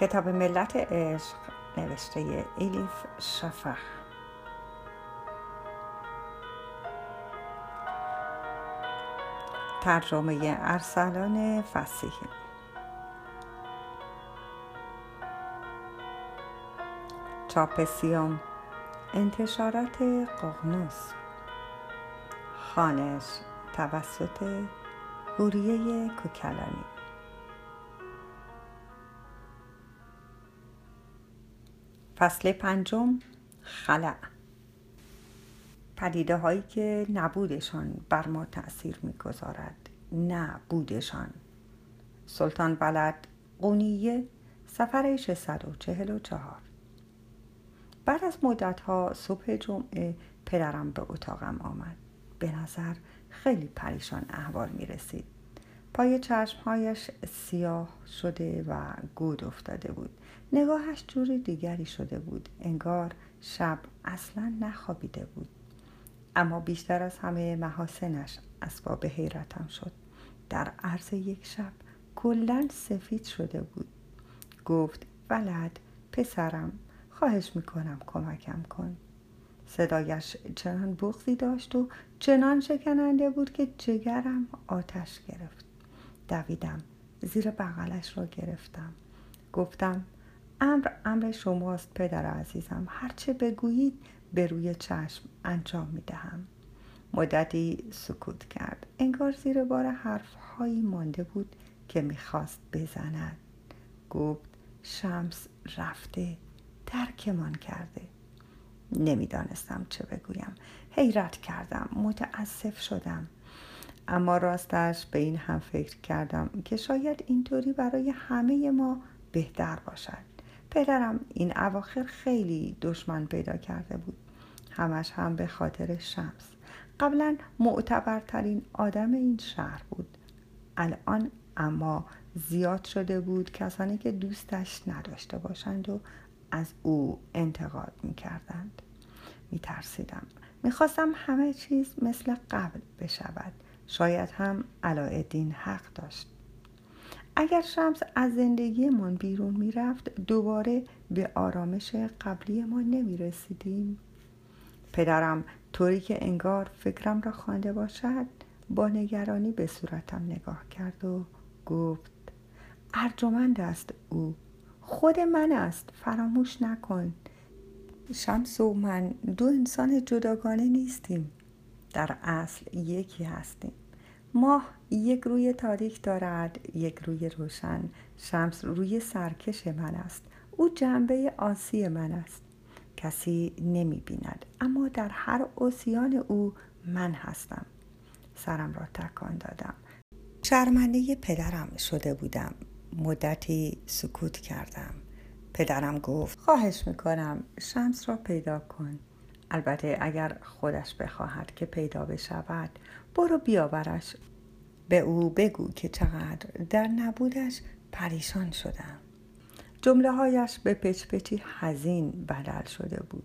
کتاب ملت عشق نوشته ایلیف شفخ ترجمه ارسلان فسیحی. چاپ سیوم انتشارات قغنوس. خانش توسط هوریه کوکلانی. فصل پنجم خلع. پدیده هایی که نبودشان بر ما تأثیر می‌گذارد. نه بودشان سلطان بلد قونیه سفر 644 بعد از مدت ها صبح جمعه پدرم به اتاقم آمد. به نظر خیلی پریشان احوال می رسید پای چشمهایش سیاه شده و گود افتاده بود. نگاهش جور دیگری شده بود. انگار شب اصلا نخوابیده بود. اما بیشتر از همه محاسنش اسباب حیرتم شد. در عرض یک شب کلا سفید شده بود. گفت ولد پسرم خواهش می‌کنم کمکم کن. صدایش چنان بغزی داشت و چنان شکننده بود که جگرم آتش گرفت. دویدم زیر بغلش را گرفتم. گفتم امر امر شماست پدر عزیزم هرچه بگویید به روی چشم انجام می دهم مدتی سکوت کرد. انگار زیر بار حرفهایی مانده بود که می‌خواست بزند. گفت شمس رفته ترکمان کرده. نمی‌دانستم چه بگویم. حیرت کردم. متاسف شدم. اما راستش به این هم فکر کردم که شاید اینطوری برای همه ما بهتر باشد. پدرم این اواخر خیلی دشمن پیدا کرده بود. همش هم به خاطر شمس. قبلا معتبرترین آدم این شهر بود. الان اما زیاد شده بود کسانی که دوستش نداشته باشند و از او انتقاد می کردند می ترسیدم می خواستم همه چیز مثل قبل بشود. شاید هم علایالدین حق داشت. اگر شمس از زندگیمان بیرون می‌رفت دوباره به آرامش قبلی ما نمی رسیدیم پدرم طوری که انگار فکرم را خوانده باشد با نگرانی به صورتم نگاه کرد و گفت ارجمند است او. خود من است فراموش نکن. شمس و من دو انسان جداگانه نیستیم. در اصل یکی هستیم. ماه یک روی تاریک دارد یک روی روشن. شمس روی سرکش من است. او جنبه آسی من است. کسی نمی بیند اما در هر اوسیان او من هستم. سرم را تکان دادم. شرمنده پدرم شده بودم. مدتی سکوت کردم. پدرم گفت خواهش می‌کنم شمس را پیدا کن. البته اگر خودش بخواهد که پیدا بشود برو بیاورش. به او بگو که چقدر در نبودش پریشان شدم. جمله هایش به پچ پچی حزین بدل شده بود.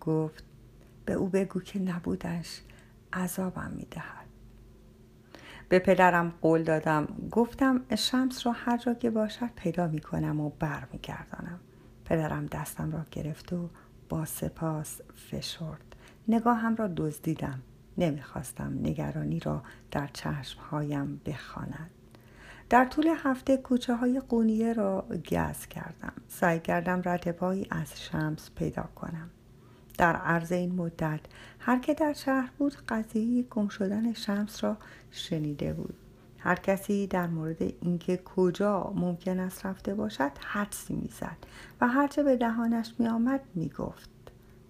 گفت به او بگو که نبودش عذابم می‌دهد. به پدرم قول دادم گفتم شمس را هر جا که باشد پیدا می کنم و بر می. پدرم دستم را گرفت و سپاس فشرد. نگاهم را دزدیدم. نمی‌خواستم نگرانی را در چشمهایم بخواند. در طول هفته کوچه های قونیه را گز کردم. سعی کردم رتبایی از شمس پیدا کنم. در عرض این مدت هر که در شهر بود قضیه گم شدن شمس را شنیده بود. هر کسی در مورد اینکه کجا ممکن است رفته باشد حدسی می‌زد و هرچه به دهانش میآمد می‌گفت.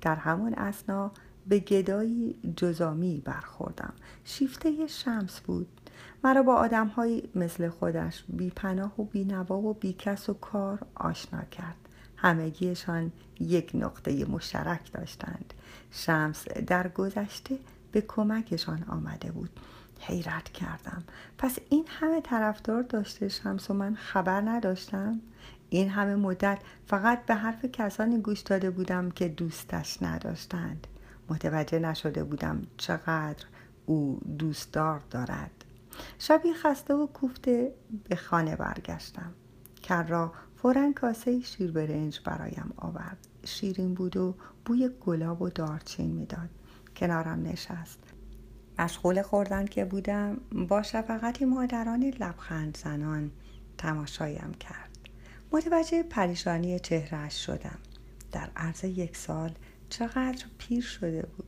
در همون اسنا به گدایی جزامی برخوردم. شیفته شمس بود. مرا با آدمهایی مثل خودش بی پناه و بی نوا و بی کس و کار آشنا کرد. همگیشان یک نقطه مشترک داشتند. شمس در گذشته به کمکشان آمده بود. حیرت کردم. پس این همه طرفدار داشته شمس و من خبر نداشتم؟ این همه مدت فقط به حرف کسانی گوش داده بودم که دوستش نداشتند. متوجه نشده بودم چقدر او دوستدار دارد. شبی خسته و کوفته به خانه برگشتم. کر را فورا کاسه شیر برنج برایم آورد. شیرین بود و بوی گلاب و دارچین می‌داد. کنارم نشست. مشغول خوردن که بودم با شفقتی مادرانی لبخند زنان تماشایم کرد. متوجه پریشانی چهرهش شدم. در عرض یک سال چقدر پیر شده بود؟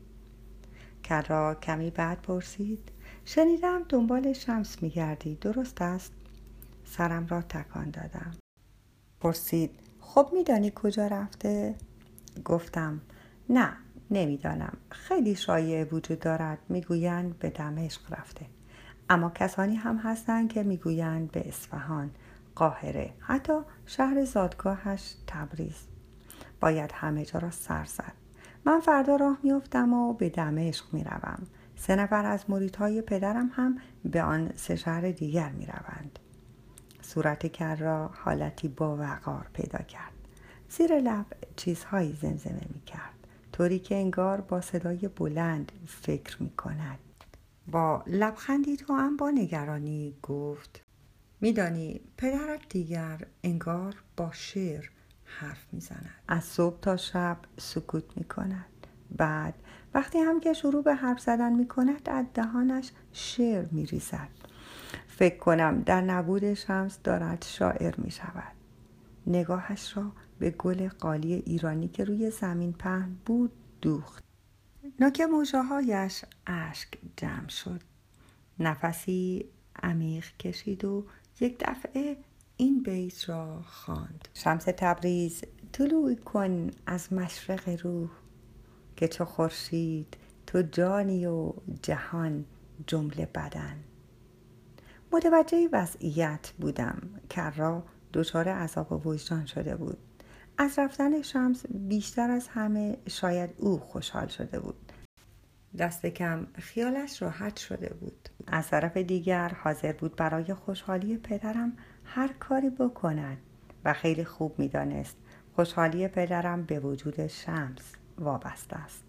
کرا کمی بعد پرسید شنیدم دنبال شمس میگردی درست است؟ سرم را تکان دادم. پرسید خب میدانی کجا رفته؟ گفتم نه. نمی‌دانم. خیلی شایعه وجود دارد. می‌گویند به دمشق رفته. اما کسانی هم هستند که می‌گویند به اصفهان قاهره حتی شهر زادگاهش تبریز. باید همه جا را سر زد. من فردا راه میافتم و به دمشق می‌روم. سه نفر از مریدهای پدرم هم به آن سه شهر دیگر می‌روند. صورت کر را حالتی با وقار پیدا کرد. زیر لب چیزهایی زمزمه می کرد طوری که انگار با صدای بلند فکر می کند با لبخندی تو هم با نگرانی گفت میدانی پدرت دیگر انگار با شعر حرف می‌زند. از صبح تا شب سکوت می کند بعد وقتی هم که شروع به حرف زدن می کند از دهانش شعر می ریزد فکر کنم در نبود شمس دارد شاعر می شود نگاهش را به گل قالی ایرانی که روی زمین پهن بود دوخت. نوک موجهایش اشک جمع شد. نفسی عمیق کشید و یک دفعه این بیت را خواند. شمس تبریز طلوع کن از مشرق روح که چو خورشید تو جانی و جهان جمله بدن. متوجه وضعیت بودم کرا دچار عذاب وجدان شده بود. از رفتن شمس بیشتر از همه شاید او خوشحال شده بود. دست کم خیالش راحت شده بود. از طرف دیگر حاضر بود برای خوشحالی پدرم هر کاری بکند و خیلی خوب می‌دانست خوشحالی پدرم به وجود شمس وابسته است.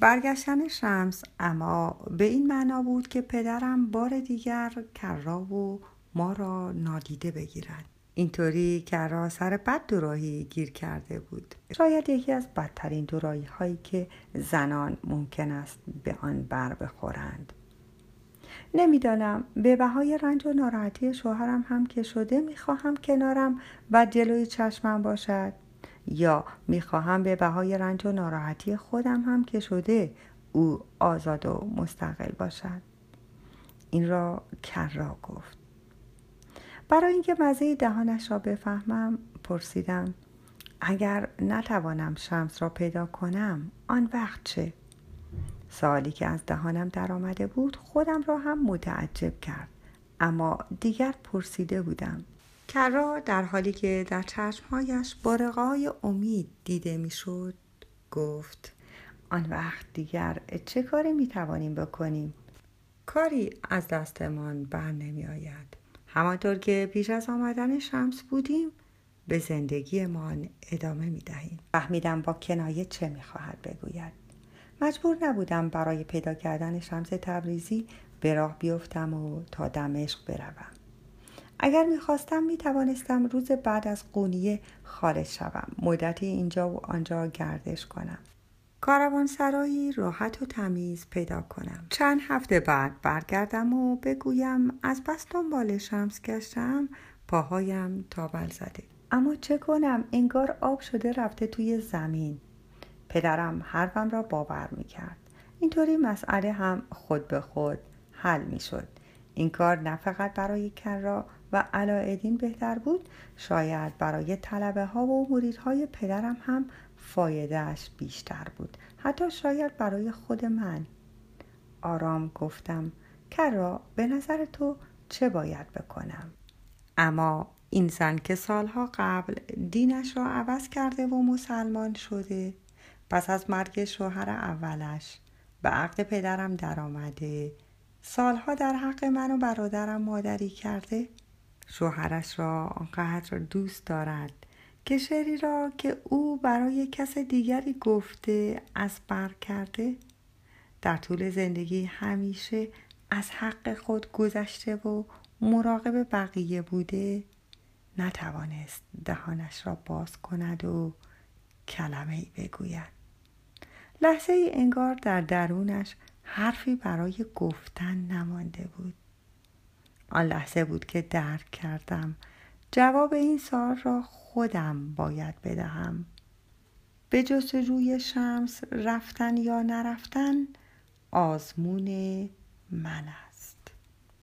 برگشتن شمس اما به این معنا بود که پدرم بار دیگر کرا و ما را نادیده بگیرد. اینطوری کرا سر بد دوراهی گیر کرده بود. شاید یکی از بدترین دوراهی هایی که زنان ممکن است به آن بر بخورند. نمی‌دانم به بهای رنج و ناراحتی شوهرم هم که شده می‌خواهم کنارم و جلوی چشمم باشد یا می‌خواهم به بهای رنج و ناراحتی خودم هم که شده او آزاد و مستقل باشد. این را کرا گفت. برای اینکه مزه دهانش را بفهمم پرسیدم اگر نتوانم شمس را پیدا کنم آن وقت چه؟ سوالی که از دهانم درآمده بود خودم را هم متعجب کرد. اما دیگر پرسیده بودم کرا در حالی که در چشمهایش بارقای امید دیده می‌شد گفت آن وقت دیگر چه کاری می توانیم بکنیم؟ کاری از دستمان بر نمی آید همانطور که پیش از آمدن شمس بودیم به زندگیمان ادامه می دهیم فهمیدم با کنایه چه می خواهد بگوید. مجبور نبودم برای پیدا کردن شمس تبریزی به راه بیفتم و تا دمشق بروم. اگر می‌خواستم می‌توانستم روز بعد از قونیه خارج شوم. مدتی اینجا و آنجا گردش کنم. سرایی راحت و تمیز پیدا کنم. چند هفته بعد برگردم و بگویم از بس دنبال شمس گشتم پاهایم تابل زده. اما چه کنم؟ انگار آب شده رفته توی زمین. پدرم حرفم را باور می‌کرد. اینطوری مسئله هم خود به خود حل می‌شد. این کار نه فقط برای کرا و علایدین بهتر بود شاید برای طلبه ها و مریدهای پدرم هم فایدهش بیشتر بود. حتی شاید برای خود من. آرام گفتم کرا به نظر تو چه باید بکنم؟ اما این زن که سالها قبل دینش را عوض کرده و مسلمان شده پس از مرگ شوهر اولش به عقد پدرم درآمده سالها در حق من و برادرم مادری کرده شوهرش را آنقدر دوست دارد که شعری را که او برای کس دیگری گفته از بر کرده در طول زندگی همیشه از حق خود گذشته و مراقب بقیه بوده نتوانست دهانش را باز کند و کلمه ای بگوید. لحظه ای انگار در درونش حرفی برای گفتن نمانده بود. آن لحظه بود که درک کردم جواب این سال را خودم باید بدهم. به جستجوی شمس رفتن یا نرفتن آزمون من است.